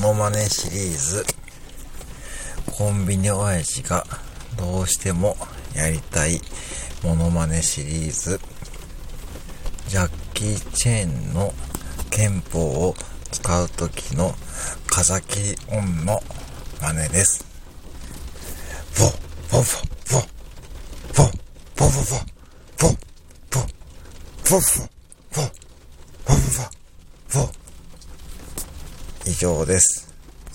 ノマネシリーズ、コンビニ親父がどうしてもやりたいモノマネシリーズ、ジャッキー・チェーンの憲法を使う時の風切り音の真似です。フォ、フォ、フォ、フォ、フォ、フォ、フォ、フォ、フォ、フォ、フォ、フォ、フォ、フォ、フォ、フォ、フォ、以上です。